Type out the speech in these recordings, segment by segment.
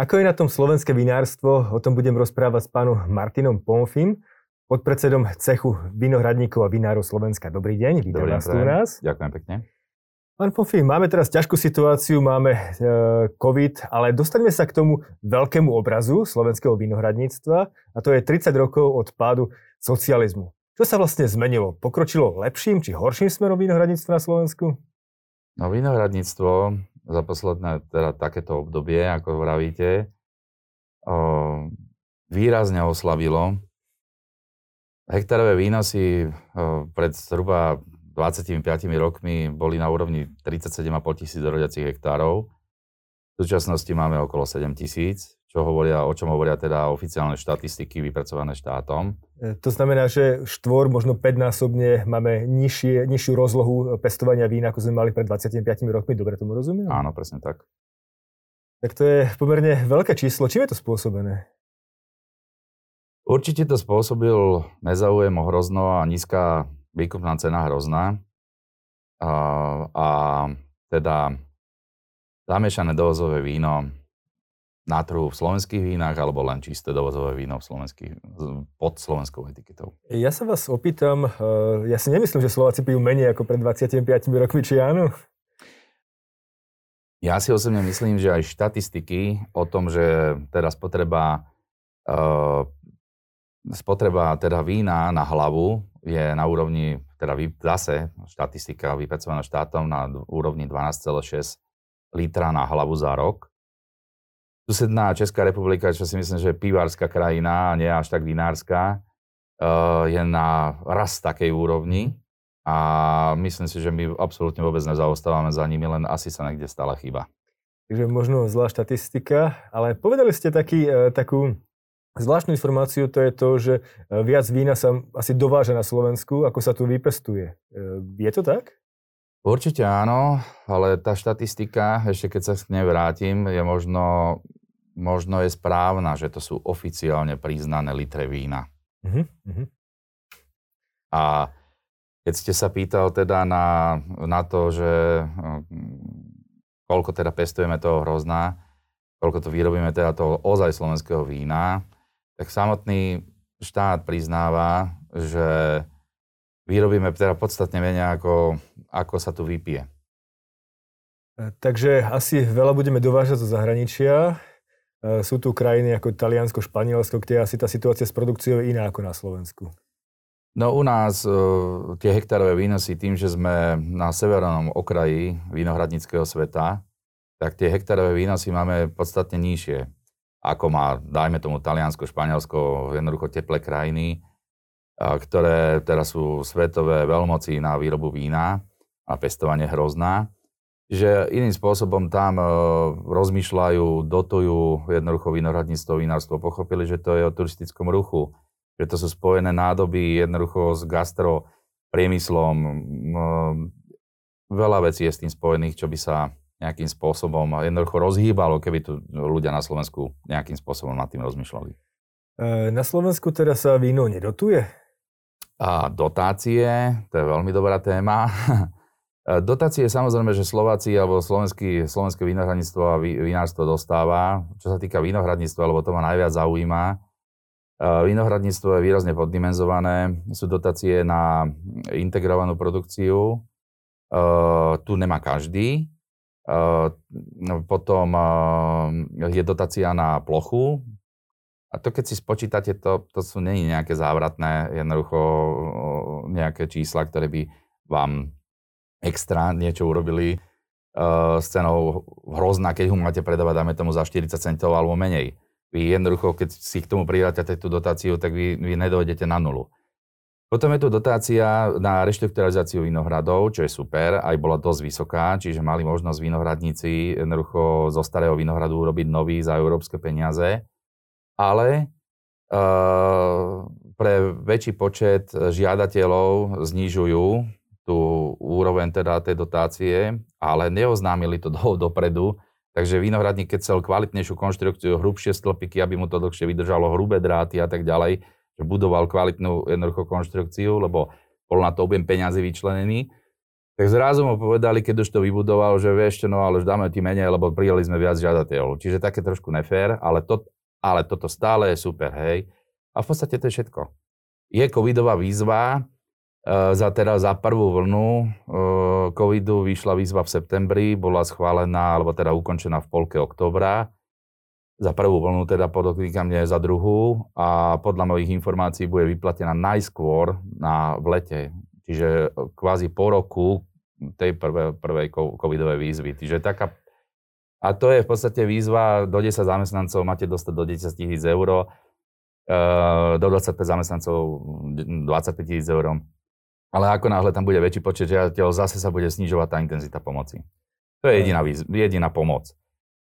Ako je na tom slovenské vinárstvo? O tom budem rozprávať s pánom Martinom Pomfim, podpredsedom cechu vinohradníkov a vinárov Slovenska. Dobrý deň, vítam Dobrý vás tu u nás. Ďakujem pekne. Pán Pomfim, máme teraz ťažkú situáciu, máme e, COVID, ale dostaneme sa k tomu veľkému obrazu slovenského vinohradníctva a to je 30 rokov od pádu socializmu. Čo sa vlastne zmenilo? Pokročilo lepším či horším smerom vinohradníctva na Slovensku? No vinohradníctvo za posledné teda takéto obdobie, ako vravíte, výrazne oslavilo. Hektárové výnosy pred zhruba 25 rokmi boli na úrovni 37,5 tisíc rodiacich hektárov. V súčasnosti máme okolo 7 tisíc čo hovoria, o čom hovoria teda oficiálne štatistiky vypracované štátom. E, to znamená, že štvor, možno 5-násobne máme nižšie, nižšiu rozlohu pestovania vína, ako sme mali pred 25 rokmi. Dobre tomu rozumiem? Áno, presne tak. Tak to je pomerne veľké číslo. Čím je to spôsobené? Určite to spôsobil nezáujem o hrozno a nízka výkupná cena hrozná. A, a teda zamiešané dovozové víno na trhu v slovenských vínach alebo len čisté dovozové víno v slovenských, pod slovenskou etiketou? Ja sa vás opýtam, eh, ja si nemyslím, že Slováci pijú menej ako pred 25 rokmi, či áno? Ja si osobne myslím, že aj štatistiky o tom, že teda spotreba, uh, spotreba teda vína na hlavu je na úrovni, teda zase štatistika vypracovaná štátom na úrovni 12,6 litra na hlavu za rok susedná Česká republika, čo si myslím, že je pivárska krajina, nie až tak vinárska, uh, je na raz takej úrovni a myslím si, že my absolútne vôbec nezaostávame za nimi, len asi sa niekde stále chýba. Takže možno zlá štatistika, ale povedali ste taký, uh, takú zvláštnu informáciu, to je to, že uh, viac vína sa asi dováža na Slovensku, ako sa tu vypestuje. Je to tak? Určite áno, ale tá štatistika, ešte keď sa k nej vrátim, je možno možno je správna, že to sú oficiálne priznané litre vína. Uh-huh. A keď ste sa pýtal teda na, na to, že hm, koľko teda pestujeme toho hrozná, koľko to vyrobíme teda toho ozaj slovenského vína, tak samotný štát priznáva, že vyrobíme teda podstatne menej, ako, ako sa tu vypije. E, takže asi veľa budeme dovážať zo zahraničia. Eh, sú tu krajiny ako Taliansko, Španielsko, kde asi tá situácia s produkciou je iná ako na Slovensku. No u nás uh, tie hektárové výnosy tým, že sme na severnom okraji vinohradnického sveta, tak tie hektárové výnosy máme podstatne nižšie, ako má, dajme tomu, Taliansko, Španielsko, jednoducho teplé krajiny, uh, ktoré teraz sú svetové veľmoci na výrobu vína a pestovanie hrozná že iným spôsobom tam e, rozmýšľajú, dotujú jednoducho vinohradníctvo, vinárstvo. Pochopili, že to je o turistickom ruchu, že to sú spojené nádoby jednoducho s gastro priemyslom. Veľa vecí je s tým spojených, čo by sa nejakým spôsobom jednoducho rozhýbalo, keby tu ľudia na Slovensku nejakým spôsobom nad tým rozmýšľali. E, na Slovensku teraz sa víno nedotuje? A dotácie, to je veľmi dobrá téma. E, dotácie samozrejme, že Slováci alebo slovenský, slovenské vinohradníctvo a vinárstvo dostáva. Čo sa týka vinohradníctva, lebo to ma najviac zaujíma, e, vinohradníctvo je výrazne poddimenzované. Sú dotácie na integrovanú produkciu. E, tu nemá každý. Potom je dotácia na plochu. A to keď si spočítate, to, to sú není nejaké závratné, jednoducho nejaké čísla, ktoré by vám extra niečo urobili uh, s cenou hrozná, keď ho máte predávať, dáme tomu za 40 centov alebo menej. Vy jednoducho, keď si k tomu pridáte tú dotáciu, tak vy, vy nedojdete na nulu. Potom je tu dotácia na reštrukturalizáciu vinohradov, čo je super, aj bola dosť vysoká, čiže mali možnosť vinohradníci jednoducho zo starého vinohradu urobiť nový za európske peniaze, ale uh, pre väčší počet žiadateľov znižujú tú úroveň teda tej dotácie, ale neoznámili to do, dopredu, takže vinohradník, keď chcel kvalitnejšiu konštrukciu, hrubšie stĺpiky, aby mu to dlhšie vydržalo, hrubé dráty a tak ďalej, že budoval kvalitnú jednoducho konštrukciu, lebo bol na to objem peňazí vyčlenený, Tak zrazu mu povedali, keď už to vybudoval, že vieš no ale už dáme ti menej, lebo prijali sme viac žiadateľov. Čiže také trošku nefér, ale, to, ale toto stále je super, hej. A v podstate to je všetko. Je covidová výzva, za teraz za prvú vlnu e, covidu vyšla výzva v septembri, bola schválená, alebo teda ukončená v polke oktobra. Za prvú vlnu teda podotýkam nie za druhú a podľa mojich informácií bude vyplatená najskôr na v lete. Čiže kvázi po roku tej prvej, prvej covidovej výzvy. Čiže taká, a to je v podstate výzva, do 10 zamestnancov máte dostať do 10 tisíc eur, eh, do 25 zamestnancov 25 tisíc eur. Ale ako náhle tam bude väčší počet žiadateľov, zase sa bude snižovať tá intenzita pomoci. To je jediná, výzva, jediná pomoc.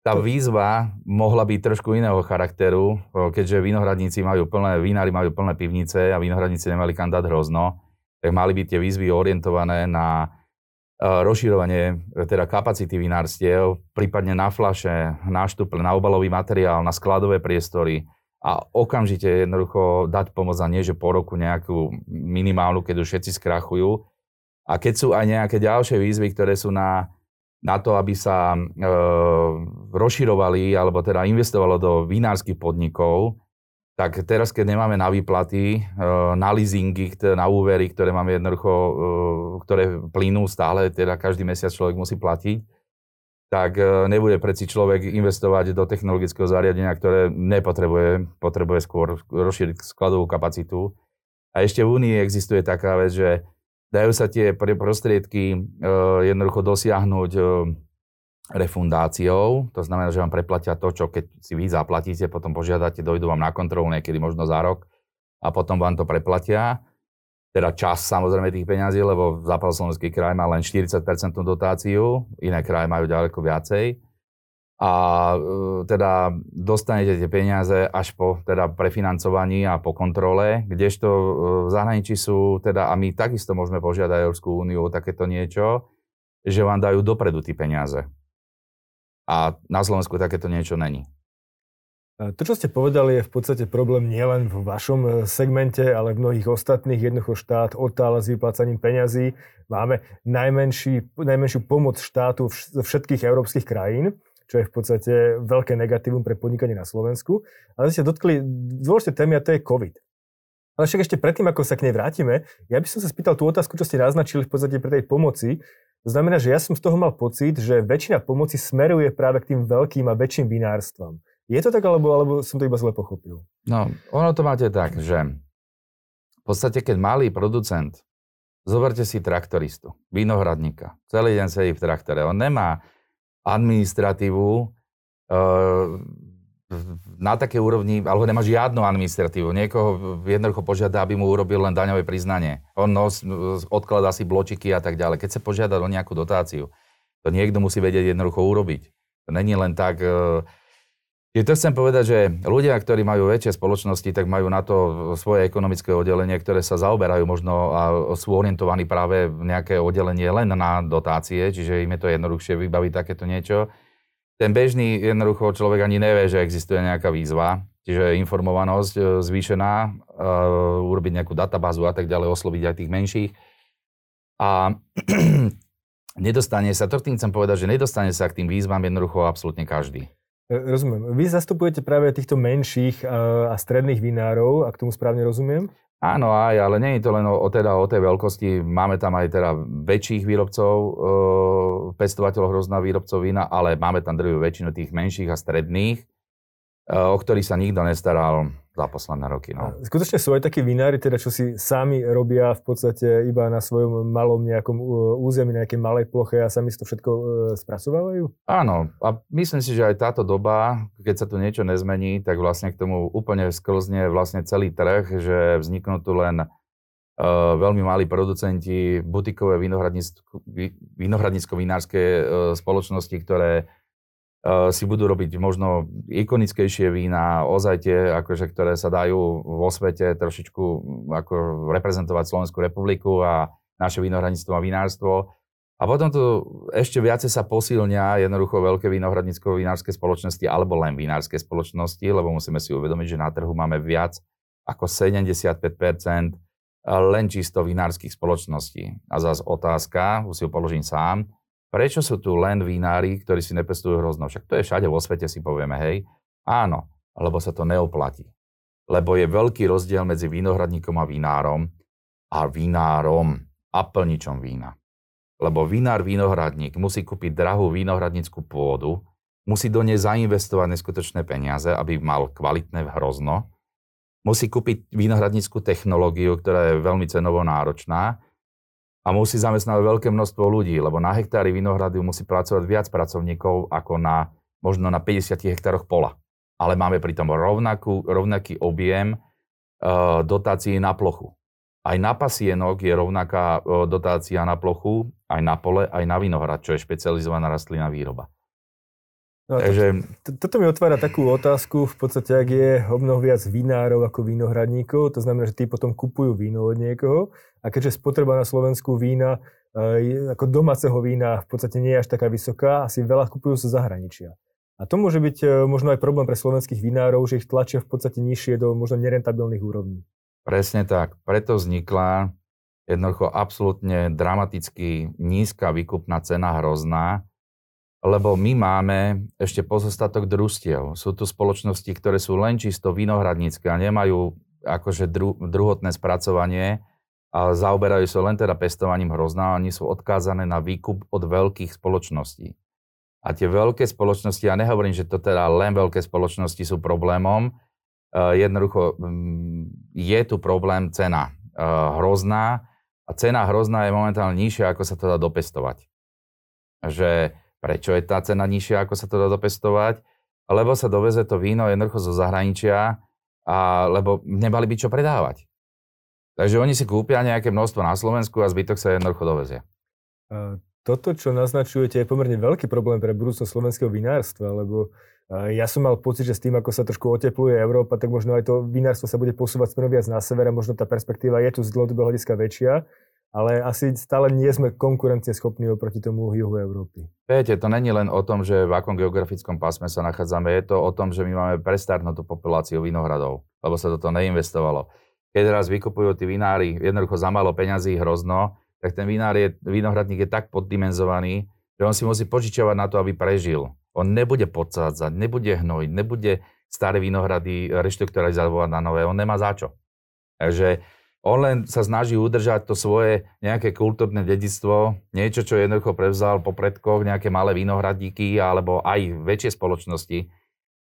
Tá výzva mohla byť trošku iného charakteru, keďže vinohradníci majú plné, vinári majú plné pivnice a vinohradníci nemali kam dať hrozno, tak mali byť tie výzvy orientované na rozširovanie teda kapacity vinárstiev, prípadne na flaše, na štuple, na obalový materiál, na skladové priestory a okamžite jednoducho dať pomoc a nie, že po roku nejakú minimálnu, keď už všetci skrachujú. A keď sú aj nejaké ďalšie výzvy, ktoré sú na, na to, aby sa e, rozširovali alebo teda investovalo do vinárskych podnikov, tak teraz, keď nemáme na výplaty, eh, na leasingy, na úvery, ktoré máme jednoducho, eh, ktoré plynú stále, teda každý mesiac človek musí platiť, tak eh, nebude predsi človek investovať do technologického zariadenia, ktoré nepotrebuje, potrebuje skôr rozšíriť skladovú kapacitu. A ešte v Únii existuje taká vec, že dajú sa tie prostriedky jednoducho dosiahnuť refundáciou. To znamená, že vám preplatia to, čo keď si vy zaplatíte, potom požiadate, dojdu vám na kontrolu niekedy možno za rok a potom vám to preplatia. Teda čas samozrejme tých peňazí, lebo Slovenský kraj má len 40% dotáciu, iné kraje majú ďaleko viacej. A e, teda dostanete tie peniaze až po teda prefinancovaní a po kontrole, kdežto e, v zahraničí sú, teda, a my takisto môžeme požiadať Európsku úniu o takéto niečo, že vám dajú dopredu tie peniaze. A na Slovensku takéto niečo není. To, čo ste povedali, je v podstate problém nielen v vašom e, segmente, ale v mnohých ostatných. Jednoducho štát otáľa s vyplácaním peňazí. Máme najmenší, najmenšiu pomoc štátu zo všetkých európskych krajín, čo je v podstate veľké negatívum pre podnikanie na Slovensku. Ale ste dotkli dôležité témy a to je COVID. Ale však ešte predtým, ako sa k nej vrátime, ja by som sa spýtal tú otázku, čo ste naznačili v podstate pre tej pomoci. To znamená, že ja som z toho mal pocit, že väčšina pomoci smeruje práve k tým veľkým a väčším vinárstvom. Je to tak, alebo, alebo som to iba zle pochopil? No, ono to máte tak, že v podstate, keď malý producent, zoberte si traktoristu, vinohradníka, celý deň sedí v traktore, on nemá administratívu, e, na také úrovni, alebo nemá žiadnu administratívu. Niekoho jednoducho požiada, aby mu urobil len daňové priznanie. On nos, odkladá si bločiky a tak ďalej. Keď sa požiada o nejakú dotáciu, to niekto musí vedieť jednoducho urobiť. To není len tak... Je to chcem povedať, že ľudia, ktorí majú väčšie spoločnosti, tak majú na to svoje ekonomické oddelenie, ktoré sa zaoberajú možno a sú orientovaní práve v nejaké oddelenie len na dotácie, čiže im je to jednoduchšie vybaviť takéto niečo ten bežný jednoducho človek ani nevie, že existuje nejaká výzva, čiže informovanosť e, zvýšená, uh, urobiť nejakú databázu a tak ďalej, osloviť aj tých menších. A nedostane sa, to tým chcem povedať, že nedostane sa k tým výzvam jednoducho absolútne každý. E, rozumiem. Vy zastupujete práve týchto menších a stredných vinárov, ak tomu správne rozumiem? Áno, aj, ale nie je to len o, o, teda, o tej veľkosti. Máme tam aj teda väčších výrobcov, e, pestovateľov hrozná výrobcov vína, ale máme tam drvivú väčšinu tých menších a stredných, e, o ktorých sa nikto nestaral za posledné roky. No. Skutočne sú aj takí vinári, teda, čo si sami robia v podstate iba na svojom malom nejakom území, na nejakej malej ploche a sami si to všetko e, spracovávajú? Áno, a myslím si, že aj táto doba, keď sa tu niečo nezmení, tak vlastne k tomu úplne sklzne vlastne celý trh, že vzniknú tu len Uh, veľmi malí producenti, butikové vinohradnícko-vinárske uh, spoločnosti, ktoré si budú robiť možno ikonickejšie vína, ozaj tie, akože, ktoré sa dajú vo svete trošičku mm, ako reprezentovať Slovenskú republiku a naše vinohradníctvo a vinárstvo. A potom tu ešte viacej sa posilnia jednoducho veľké vinohradnícko-vinárske spoločnosti alebo len vinárske spoločnosti, lebo musíme si uvedomiť, že na trhu máme viac ako 75 eh, len čisto vinárskych spoločností. A zase otázka, už si ju položím sám, prečo sú tu len vinári, ktorí si nepestujú hrozno? Však to je všade vo svete, si povieme, hej. Áno, lebo sa to neoplatí. Lebo je veľký rozdiel medzi vinohradníkom a vinárom a vinárom a plničom vína. Lebo vinár, vinohradník musí kúpiť drahú vinohradníckú pôdu, musí do nej zainvestovať neskutočné peniaze, aby mal kvalitné hrozno, musí kúpiť vinohradníckú technológiu, ktorá je veľmi cenovo náročná a musí zamestnávať veľké množstvo ľudí, lebo na hektári vinohradu musí pracovať viac pracovníkov ako na možno na 50 hektároch pola. Ale máme pritom rovnakú, rovnaký objem uh, dotácií na plochu. Aj na pasienok je rovnaká uh, dotácia na plochu, aj na pole, aj na vinohrad, čo je špecializovaná rastlina výroba. No, Takže... to, toto mi otvára takú otázku, v podstate, ak je o mnoho viac vinárov ako vínohradníkov, to znamená, že tí potom kupujú víno od niekoho a keďže spotreba na Slovensku vína, e, ako domáceho vína v podstate nie je až taká vysoká, asi veľa kupujú sa zahraničia. A to môže byť e, možno aj problém pre slovenských vinárov, že ich tlačia v podstate nižšie do možno nerentabilných úrovní. Presne tak. Preto vznikla jednoducho absolútne dramaticky nízka výkupná cena hrozná, lebo my máme ešte pozostatok družstiev. Sú tu spoločnosti, ktoré sú len čisto vinohradnícke a nemajú akože dru, druhotné spracovanie a zaoberajú sa len teda pestovaním hrozná. Oni sú odkázané na výkup od veľkých spoločností. A tie veľké spoločnosti, ja nehovorím, že to teda len veľké spoločnosti sú problémom, uh, jednoducho um, je tu problém cena uh, hrozná a cena hrozná je momentálne nižšia, ako sa to dá dopestovať. Že Prečo je tá cena nižšia, ako sa to dá dopestovať? Lebo sa doveze to víno jednoducho zo zahraničia, a, lebo nemali by čo predávať. Takže oni si kúpia nejaké množstvo na Slovensku a zbytok sa jednoducho dovezie. Toto, čo naznačujete, je pomerne veľký problém pre budúcnosť slovenského vinárstva, lebo ja som mal pocit, že s tým, ako sa trošku otepluje Európa, tak možno aj to vinárstvo sa bude posúvať smerom viac na sever a možno tá perspektíva je tu z dlhodobého hľadiska väčšia ale asi stále nie sme konkurencieschopní oproti tomu juhu Európy. Viete, to není len o tom, že v akom geografickom pásme sa nachádzame, je to o tom, že my máme prestarnutú populáciu vinohradov, lebo sa do toho neinvestovalo. Keď raz vykupujú tí vinári jednoducho za málo peňazí hrozno, tak ten vinár je, vinohradník je tak poddimenzovaný, že on si musí požičiavať na to, aby prežil. On nebude podsádzať, nebude hnojiť, nebude staré vinohrady reštrukturalizovať na nové, on nemá za čo. Takže on len sa snaží udržať to svoje nejaké kultúrne dedictvo, niečo, čo jednoducho prevzal po predkoch, nejaké malé vinohradíky alebo aj väčšie spoločnosti.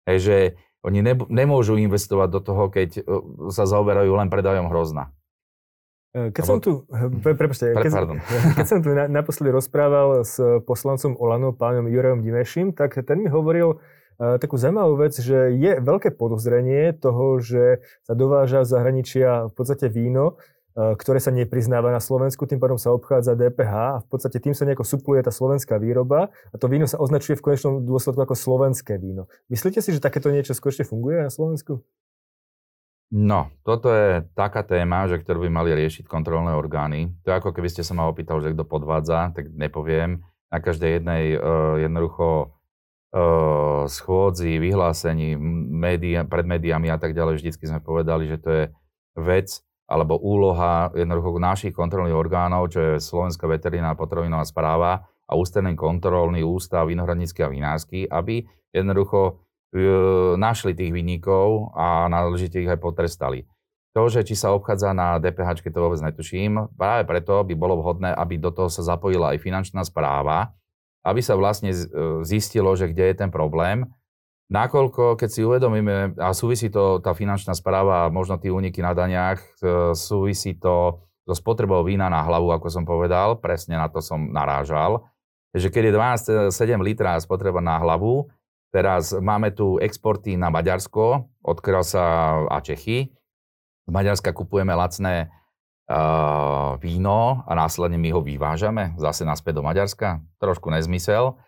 že oni ne, nemôžu investovať do toho, keď e, sa zaoberajú len predajom hrozna. E, keď som tu, prepáčte, keď, keď som tu naposledy rozprával s poslancom Olano, pánom Jurajom Dimešim, tak ten mi hovoril, takú zaujímavú vec, že je veľké podozrenie toho, že sa dováža z zahraničia v podstate víno, ktoré sa nepriznáva na Slovensku, tým pádom sa obchádza DPH a v podstate tým sa nejako supluje tá slovenská výroba a to víno sa označuje v konečnom dôsledku ako slovenské víno. Myslíte si, že takéto niečo skutočne funguje na Slovensku? No, toto je taká téma, že ktorú by mali riešiť kontrolné orgány. To je ako keby ste sa ma opýtal, že kto podvádza, tak nepoviem. Na každej jednej uh, jednoducho schôdzi, vyhlásení média, pred médiami a tak ďalej, vždycky sme povedali, že to je vec alebo úloha jednoducho našich kontrolných orgánov, čo je Slovenská veterinárna potravinová správa a ústredný kontrolný ústav vinohradnícky a vinársky, aby jednoducho e, našli tých vinníkov a náležite ich aj potrestali. To, že či sa obchádza na DPH, to vôbec netuším. Práve preto by bolo vhodné, aby do toho sa zapojila aj finančná správa, aby sa vlastne e, zistilo, že kde je ten problém. Nakoľko, keď si uvedomíme, a súvisí to tá finančná správa a možno tí úniky na daniach, e, súvisí to so spotrebou vína na hlavu, ako som povedal, presne na to som narážal, že keď je 12,7 litrá spotreba na hlavu, teraz máme tu exporty na Maďarsko, od Krasa a Čechy. Z Maďarska kupujeme lacné víno a následne my ho vyvážame zase naspäť do Maďarska. Trošku nezmysel.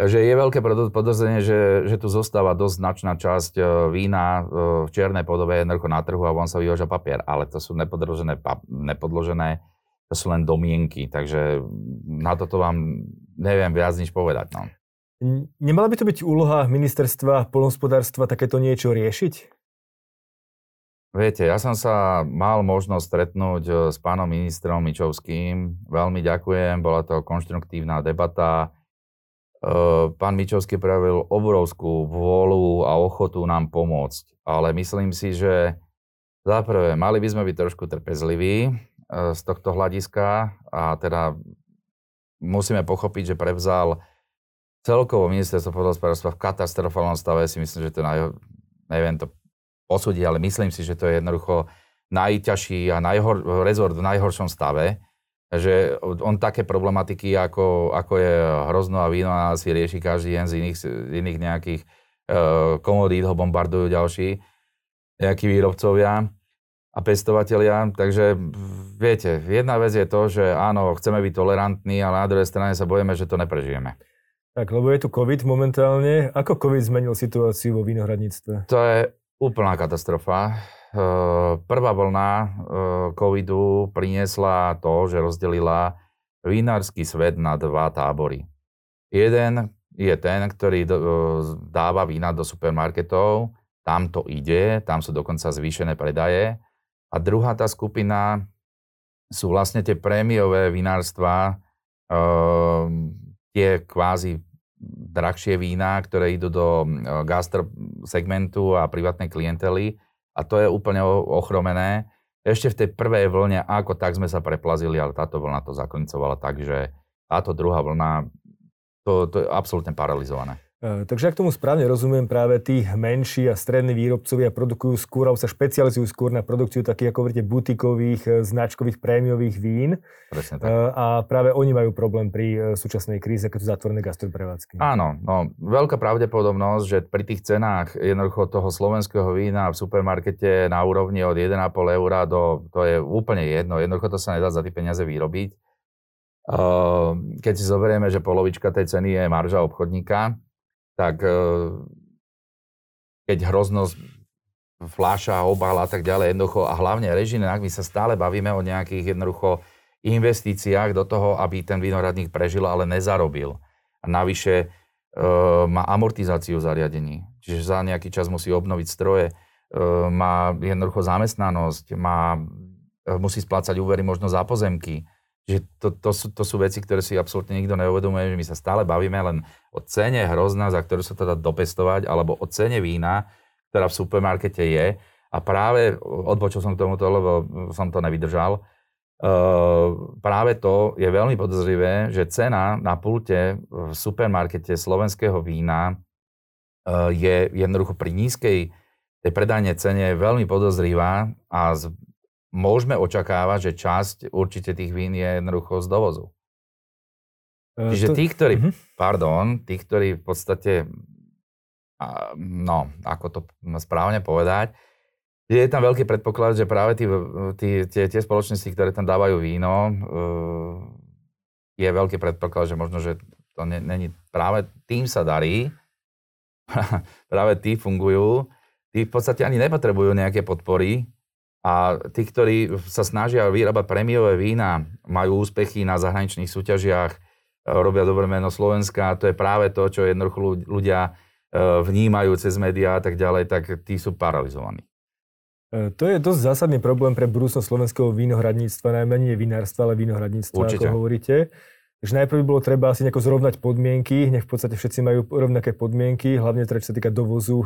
Že je veľké podozrenie, že, že tu zostáva dosť značná časť uh, vína uh, v čiernej podobe jednoducho na trhu a von sa vyváža papier. Ale to sú nepodložené, nepodložené to sú len domienky. Takže na toto vám neviem viac nič povedať. No. Nemala by to byť úloha ministerstva polnospodárstva takéto niečo riešiť? Viete, ja som sa mal možnosť stretnúť eh, s pánom ministrom Mičovským. Veľmi ďakujem, bola to konštruktívna debata. Eh, pán Mičovský prejavil obrovskú vôľu a ochotu nám pomôcť. Ale myslím si, že za prvé, mali by sme byť trošku trpezliví z tohto hľadiska a teda musíme pochopiť, že prevzal celkovo ministerstvo poľnohospodárstva v katastrofálnom stave. Si myslím, že to naj, neviem to posúdiť, ale myslím si, že to je jednoducho najťažší a najhor, rezort v najhoršom stave, že on také problematiky, ako, ako je hrozno a víno, si rieši každý deň z iných, z iných nejakých uh, komodít, ho bombardujú ďalší nejakí výrobcovia a pestovatelia. Takže viete, jedna vec je to, že áno, chceme byť tolerantní, ale na druhej strane sa bojíme, že to neprežijeme. Tak, lebo je tu COVID momentálne. Ako COVID zmenil situáciu vo vinohradníctve? To je úplná katastrofa. Eh, prvá vlna eh, covidu priniesla to, že rozdelila vinársky svet na dva tábory. Jeden je ten, ktorý eh, dáva vína do supermarketov, tam to ide, tam sú dokonca zvýšené predaje. A druhá tá skupina sú vlastne tie prémiové vinárstva, tie kvázi drahšie vína, ktoré idú do gastro segmentu a privátnej klientely a to je úplne ochromené. Ešte v tej prvej vlne, ako tak sme sa preplazili, ale táto vlna to zaklincovala tak, že táto druhá vlna, to, to je absolútne paralizované. E, takže ak tomu správne rozumiem, práve tí menší a strední výrobcovia produkujú skôr, alebo sa špecializujú skôr na produkciu takých, ako hovoríte, butikových, e, značkových, prémiových vín. Presne tak. E, a práve oni majú problém pri súčasnej kríze, keď sú zatvorené gastroprevádzky. Áno, no, veľká pravdepodobnosť, že pri tých cenách jednoducho toho slovenského vína v supermarkete na úrovni od 1,5 eur do, to je úplne jedno, jednoducho to sa nedá za tie peniaze vyrobiť. Keď si zoberieme, že polovička tej ceny je marža obchodníka, tak e, keď hroznosť fláša, obal a tak ďalej, jednoducho a hlavne režine, ak my sa stále bavíme o nejakých jednoducho investíciách do toho, aby ten vinohradník prežil, ale nezarobil. A navyše e, má amortizáciu zariadení, čiže za nejaký čas musí obnoviť stroje, e, má jednoducho zamestnanosť, má, e, musí splácať úvery možno za pozemky, že to, to, sú, to sú veci, ktoré si absolútne nikto neuvedomuje, že my sa stále bavíme len o cene hrozná, za ktorú sa to dá dopestovať, alebo o cene vína, ktorá v supermarkete je. A práve odbočil som k tomuto, lebo som to nevydržal. Uh, práve to je veľmi podozrivé, že cena na pulte v supermarkete slovenského vína uh, je jednoducho pri nízkej tej predajnej cene veľmi podozrivá a môžeme očakávať, že časť určite tých vín je jednoducho z dovozu. E, Čiže to... tí, ktorí, uh-huh. pardon, tí, ktorí v podstate, no, ako to správne povedať, je tam veľký predpoklad, že práve tí, tí, tie, tie spoločnosti, ktoré tam dávajú víno, e, je veľký predpoklad, že možno, že to není, práve tým sa darí, práve tí fungujú, tí v podstate ani nepotrebujú nejaké podpory, a tí, ktorí sa snažia vyrábať premiové vína, majú úspechy na zahraničných súťažiach, e, robia dobré meno Slovenska, to je práve to, čo jednoducho ľudia e, vnímajú cez médiá a tak ďalej, tak tí sú paralizovaní. E, to je dosť zásadný problém pre budúcnosť slovenského vínohradníctva, najmenej vinárstva, ale vínohradníctva, Určite. ako hovoríte. Takže najprv by bolo treba asi nejako zrovnať podmienky, nech v podstate všetci majú rovnaké podmienky, hlavne teda čo sa týka dovozu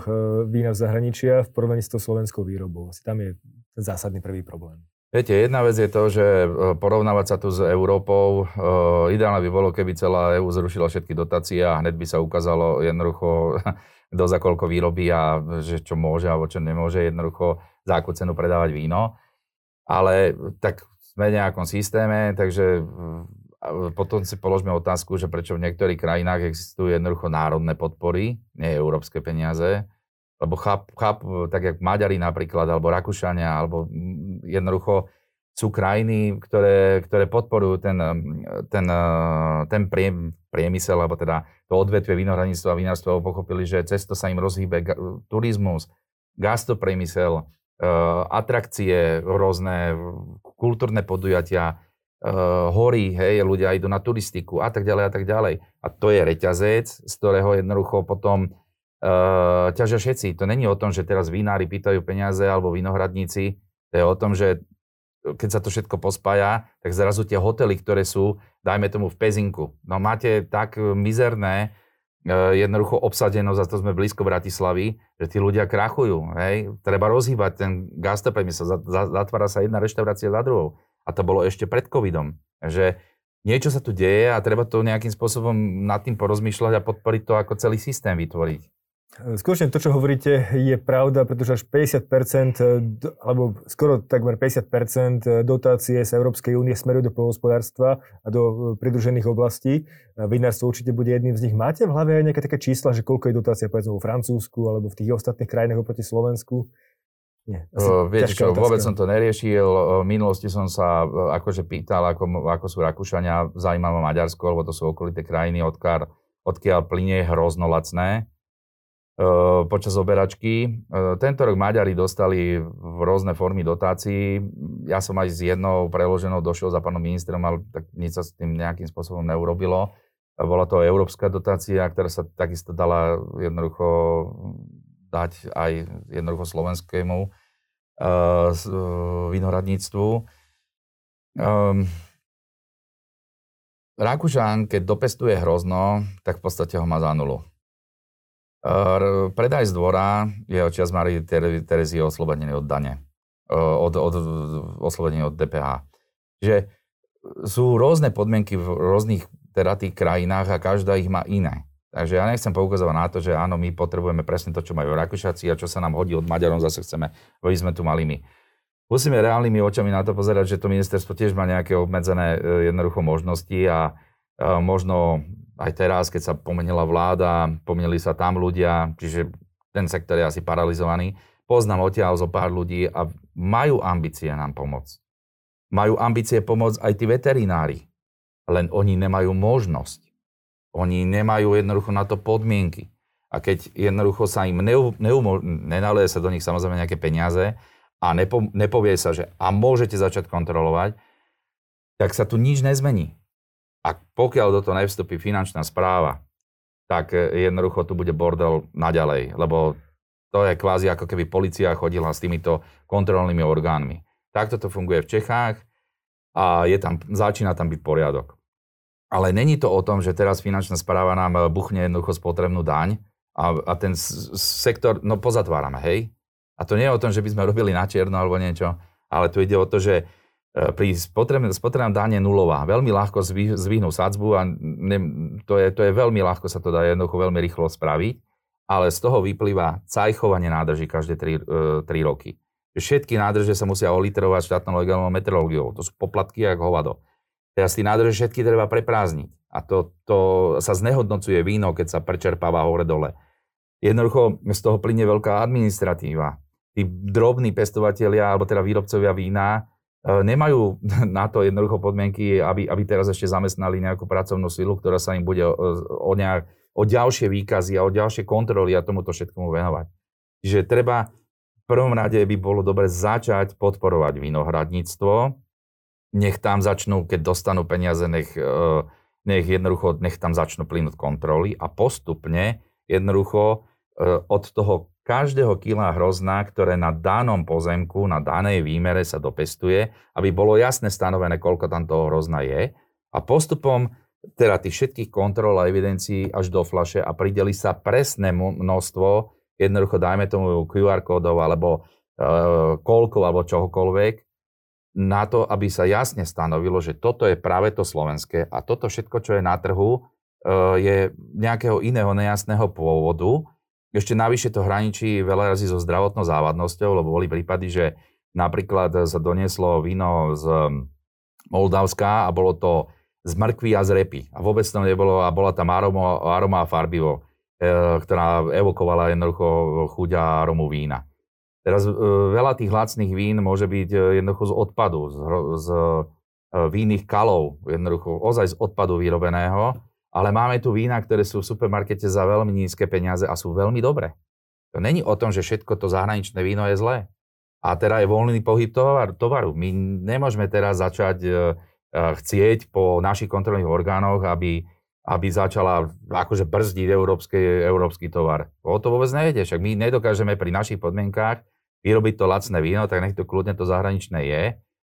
vína v zahraničia v porovnaní s tou slovenskou výrobou. Asi tam je ten zásadný prvý problém. Viete, jedna vec je to, že e, porovnávať sa tu s Európou, e, ideálne by bolo, keby celá EÚ zrušila všetky dotácie a hneď by sa ukázalo jednoducho, kto za koľko vyrobí a že čo môže alebo čo nemôže jednoducho za akú cenu predávať víno. Ale tak sme v nejakom systéme, takže potom si položme otázku, že prečo v niektorých krajinách existujú jednoducho národné podpory, nie európske peniaze, lebo cháp, cháp, tak jak Maďari napríklad, alebo Rakúšania, alebo jednoducho sú krajiny, ktoré, ktoré podporujú ten, ten, ten priemysel, alebo teda to odvetvie vinohradníctva a vinárstva pochopili, že cesto sa im rozhýbe turizmus, gastropriemysel, e, atrakcie rôzne, kultúrne podujatia, e, hory, hej, ľudia idú na turistiku a tak ďalej a tak ďalej. A to je reťazec, z ktorého jednoducho potom uh, ťažia všetci. To není o tom, že teraz vinári pýtajú peniaze alebo vinohradníci. To je o tom, že keď sa to všetko pospája, tak zrazu tie hotely, ktoré sú, dajme tomu v Pezinku, no máte tak mizerné uh, jednoducho obsadenosť, a to sme blízko Bratislavy, že tí ľudia krachujú. Hej? Treba rozhýbať ten gastroprimysel, zatvára sa jedna reštaurácia za druhou. A to bolo ešte pred covidom. Že niečo sa tu deje a treba to nejakým spôsobom nad tým porozmýšľať a podporiť to ako celý systém vytvoriť. Skutočne to, čo hovoríte, je pravda, pretože až 50%, alebo skoro takmer 50% dotácie z Európskej únie smerujú do pohospodárstva a do pridružených oblastí. Vinárstvo určite bude jedným z nich. Máte v hlave aj nejaké také čísla, že koľko je dotácia povedzme vo Francúzsku alebo v tých ostatných krajinách oproti Slovensku? Nie, uh, viete čo, otázka. vôbec som to neriešil. V minulosti som sa akože pýtal, ako, ako sú Rakúšania, zaujímavé Maďarsko, lebo to sú okolité krajiny, odkiaľ, odkiaľ plinie hrozno lacné uh, počas oberačky. Uh, tento rok Maďari dostali v rôzne formy dotácií. Ja som aj s jednou preloženou došiel za pánom ministrom, ale tak nič sa s tým nejakým spôsobom neurobilo. Bola to európska dotácia, ktorá sa takisto dala jednoducho dať aj jednoducho slovenskému uh, vinohradníctvu. Um, Rakúšan, keď dopestuje hrozno, tak v podstate ho má za nulu. Uh, predaj z dvora je očias Marie Terezie oslobodený od dane, uh, od, od, oslobodený od DPH. Že sú rôzne podmienky v rôznych teda tých krajinách a každá ich má iné. Takže ja nechcem poukazovať na to, že áno, my potrebujeme presne to, čo majú Rakúšaci a čo sa nám hodí od Maďarom, zase chceme, aby sme tu mali my. Musíme reálnymi očami na to pozerať, že to ministerstvo tiež má nejaké obmedzené e, jednoducho možnosti a, a možno aj teraz, keď sa pomenila vláda, pomenili sa tam ľudia, čiže ten sektor je asi paralizovaný. Poznám odtiaľ zo pár ľudí a majú ambície nám pomôcť. Majú ambície pomôcť aj tí veterinári, len oni nemajú možnosť. Oni nemajú jednoducho na to podmienky. A keď jednoducho sa im neu, neumo, nenaleje sa do nich samozrejme nejaké peniaze a nepo, nepovie sa, že a môžete začať kontrolovať, tak sa tu nič nezmení. A pokiaľ do toho nevstupí finančná správa, tak e, jednoducho tu bude bordel naďalej, lebo to je kvázi ako keby policia chodila s týmito kontrolnými orgánmi. Takto to funguje v Čechách a je tam, začína tam byť poriadok. Ale není to o tom, že teraz finančná správa nám eh, buchne jednoducho spotrebnú daň a, a ten sektor, no pozatvárame, hej? A to nie je o tom, že by sme robili na čierno alebo niečo, ale tu ide o to, že eh, pri spotrebnom spotrebná daň je nulová. Veľmi ľahko zvyhnú sadzbu a ne, to, je, to je veľmi ľahko sa to dá jednoducho veľmi rýchlo spraviť, ale z toho vyplýva cajchovanie nádrží každé 3, 3 eh, roky. Všetky nádrže sa musia olitrovať štátnou legálnou meteorológiou. To sú poplatky ako hovado. Teraz tí nádrže všetky treba preprázniť. A to, to sa znehodnocuje víno, keď sa prečerpáva hore-dole. Jednoducho z toho plyne veľká administratíva. Tí drobní pestovatelia, alebo teda výrobcovia vína, e, nemajú na to jednoducho podmienky, aby, aby teraz ešte zamestnali nejakú pracovnú silu, ktorá sa im bude o, o, nejak, o ďalšie výkazy a o ďalšie kontroly a tomuto všetkomu venovať. Čiže treba v prvom rade by bolo dobre začať podporovať vinohradníctvo, nech tam začnú, keď dostanú peniaze, nech, e, nech jednoducho, nech tam začnú plynúť kontroly a postupne jednoducho e, od toho každého kila hrozná, ktoré na danom pozemku, na danej výmere sa dopestuje, aby bolo jasne stanovené, koľko tam toho hrozna je. A postupom teda tých všetkých kontrol a evidencií až do flaše a prideli sa presné množstvo, jednoducho dajme tomu QR kódov alebo e, koľko alebo čohokoľvek, na to, aby sa jasne stanovilo, že toto je práve to slovenské a toto všetko, čo je na trhu, e, je nejakého iného nejasného pôvodu. Ešte navyše to hraničí veľa razy so zdravotnou závadnosťou, lebo boli prípady, že napríklad sa donieslo víno z Moldavska a bolo to z mrkvy a z repy. A vôbec to nebolo, a bola tam aroma, aroma a farbivo, e, ktorá evokovala jednoducho chuť a aromu vína. Teraz e, veľa tých lacných vín môže byť e, jednoducho z odpadu, z, z e, vínnych kalov, jednoducho ozaj z odpadu vyrobeného, ale máme tu vína, ktoré sú v supermarkete za veľmi nízke peniaze a sú veľmi dobré. To není o tom, že všetko to zahraničné víno je zlé. A teda je voľný pohyb tovar, tovaru. My nemôžeme teraz začať chcieť po našich kontrolných orgánoch, aby, aby začala akože brzdiť európsky, európsky tovar. O to vôbec nejde, však my nedokážeme pri našich podmienkách vyrobiť to lacné víno, tak nech to kľudne to zahraničné je,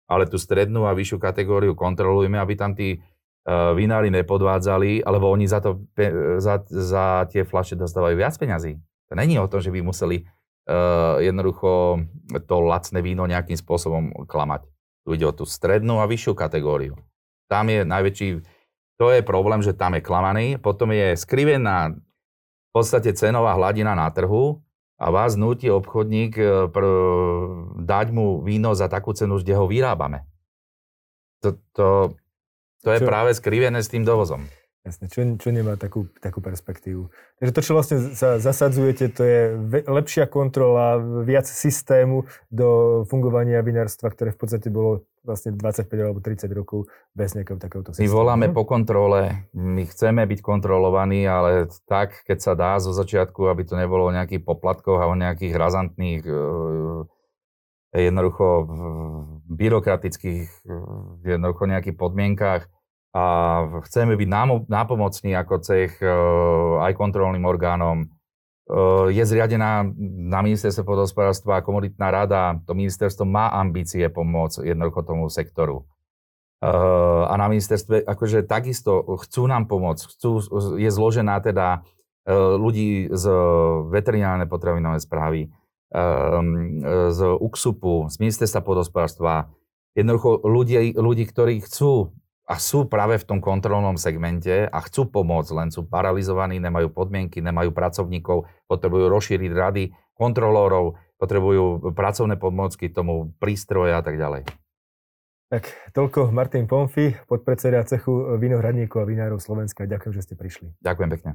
ale tú strednú a vyššiu kategóriu kontrolujeme, aby tam tí uh, vinári nepodvádzali, alebo oni za, to, za, za tie fľaše dostávajú viac peňazí. To není o tom, že by museli uh, jednoducho to lacné víno nejakým spôsobom klamať. Tu ide o tú strednú a vyššiu kategóriu. Tam je najväčší to je problém, že tam je klamaný, potom je skrivená v podstate cenová hladina na trhu a vás nutí obchodník e, pr- dať mu víno za takú cenu, kde ho vyrábame. To, to, to je práve skrivené s tým dovozom. Jasne, čo, čo nemá takú, takú perspektívu. Takže to, čo vlastne sa zasadzujete, to je lepšia kontrola, viac systému do fungovania vinárstva, ktoré v podstate bolo vlastne 25 alebo 30 rokov bez nejakého takéhoto systému. My voláme po kontrole, my chceme byť kontrolovaní, ale tak, keď sa dá zo začiatku, aby to nebolo o nejakých poplatkoch a o nejakých razantných e, jednoducho byrokratických jednoducho nejakých podmienkách, a chceme byť nápomocní ako cech e, aj kontrolným orgánom. E, je zriadená na ministerstve podhospodárstva komoditná rada. To ministerstvo má ambície pomôcť jednoducho tomu sektoru. E, a na ministerstve akože takisto chcú nám pomôcť. Chcú, je zložená teda ľudí z veterinárnej potravinovej správy, z UKSUPu, z ministerstva podhospodárstva, jednoducho ľudí, ľudí, ktorí chcú a sú práve v tom kontrolnom segmente a chcú pomôcť, len sú paralizovaní, nemajú podmienky, nemajú pracovníkov, potrebujú rozšíriť rady kontrolórov, potrebujú pracovné pomôcky tomu prístroje a tak ďalej. Tak toľko Martin Pomfi, podpredseda cechu vinohradníkov a vinárov Slovenska. Ďakujem, že ste prišli. Ďakujem pekne.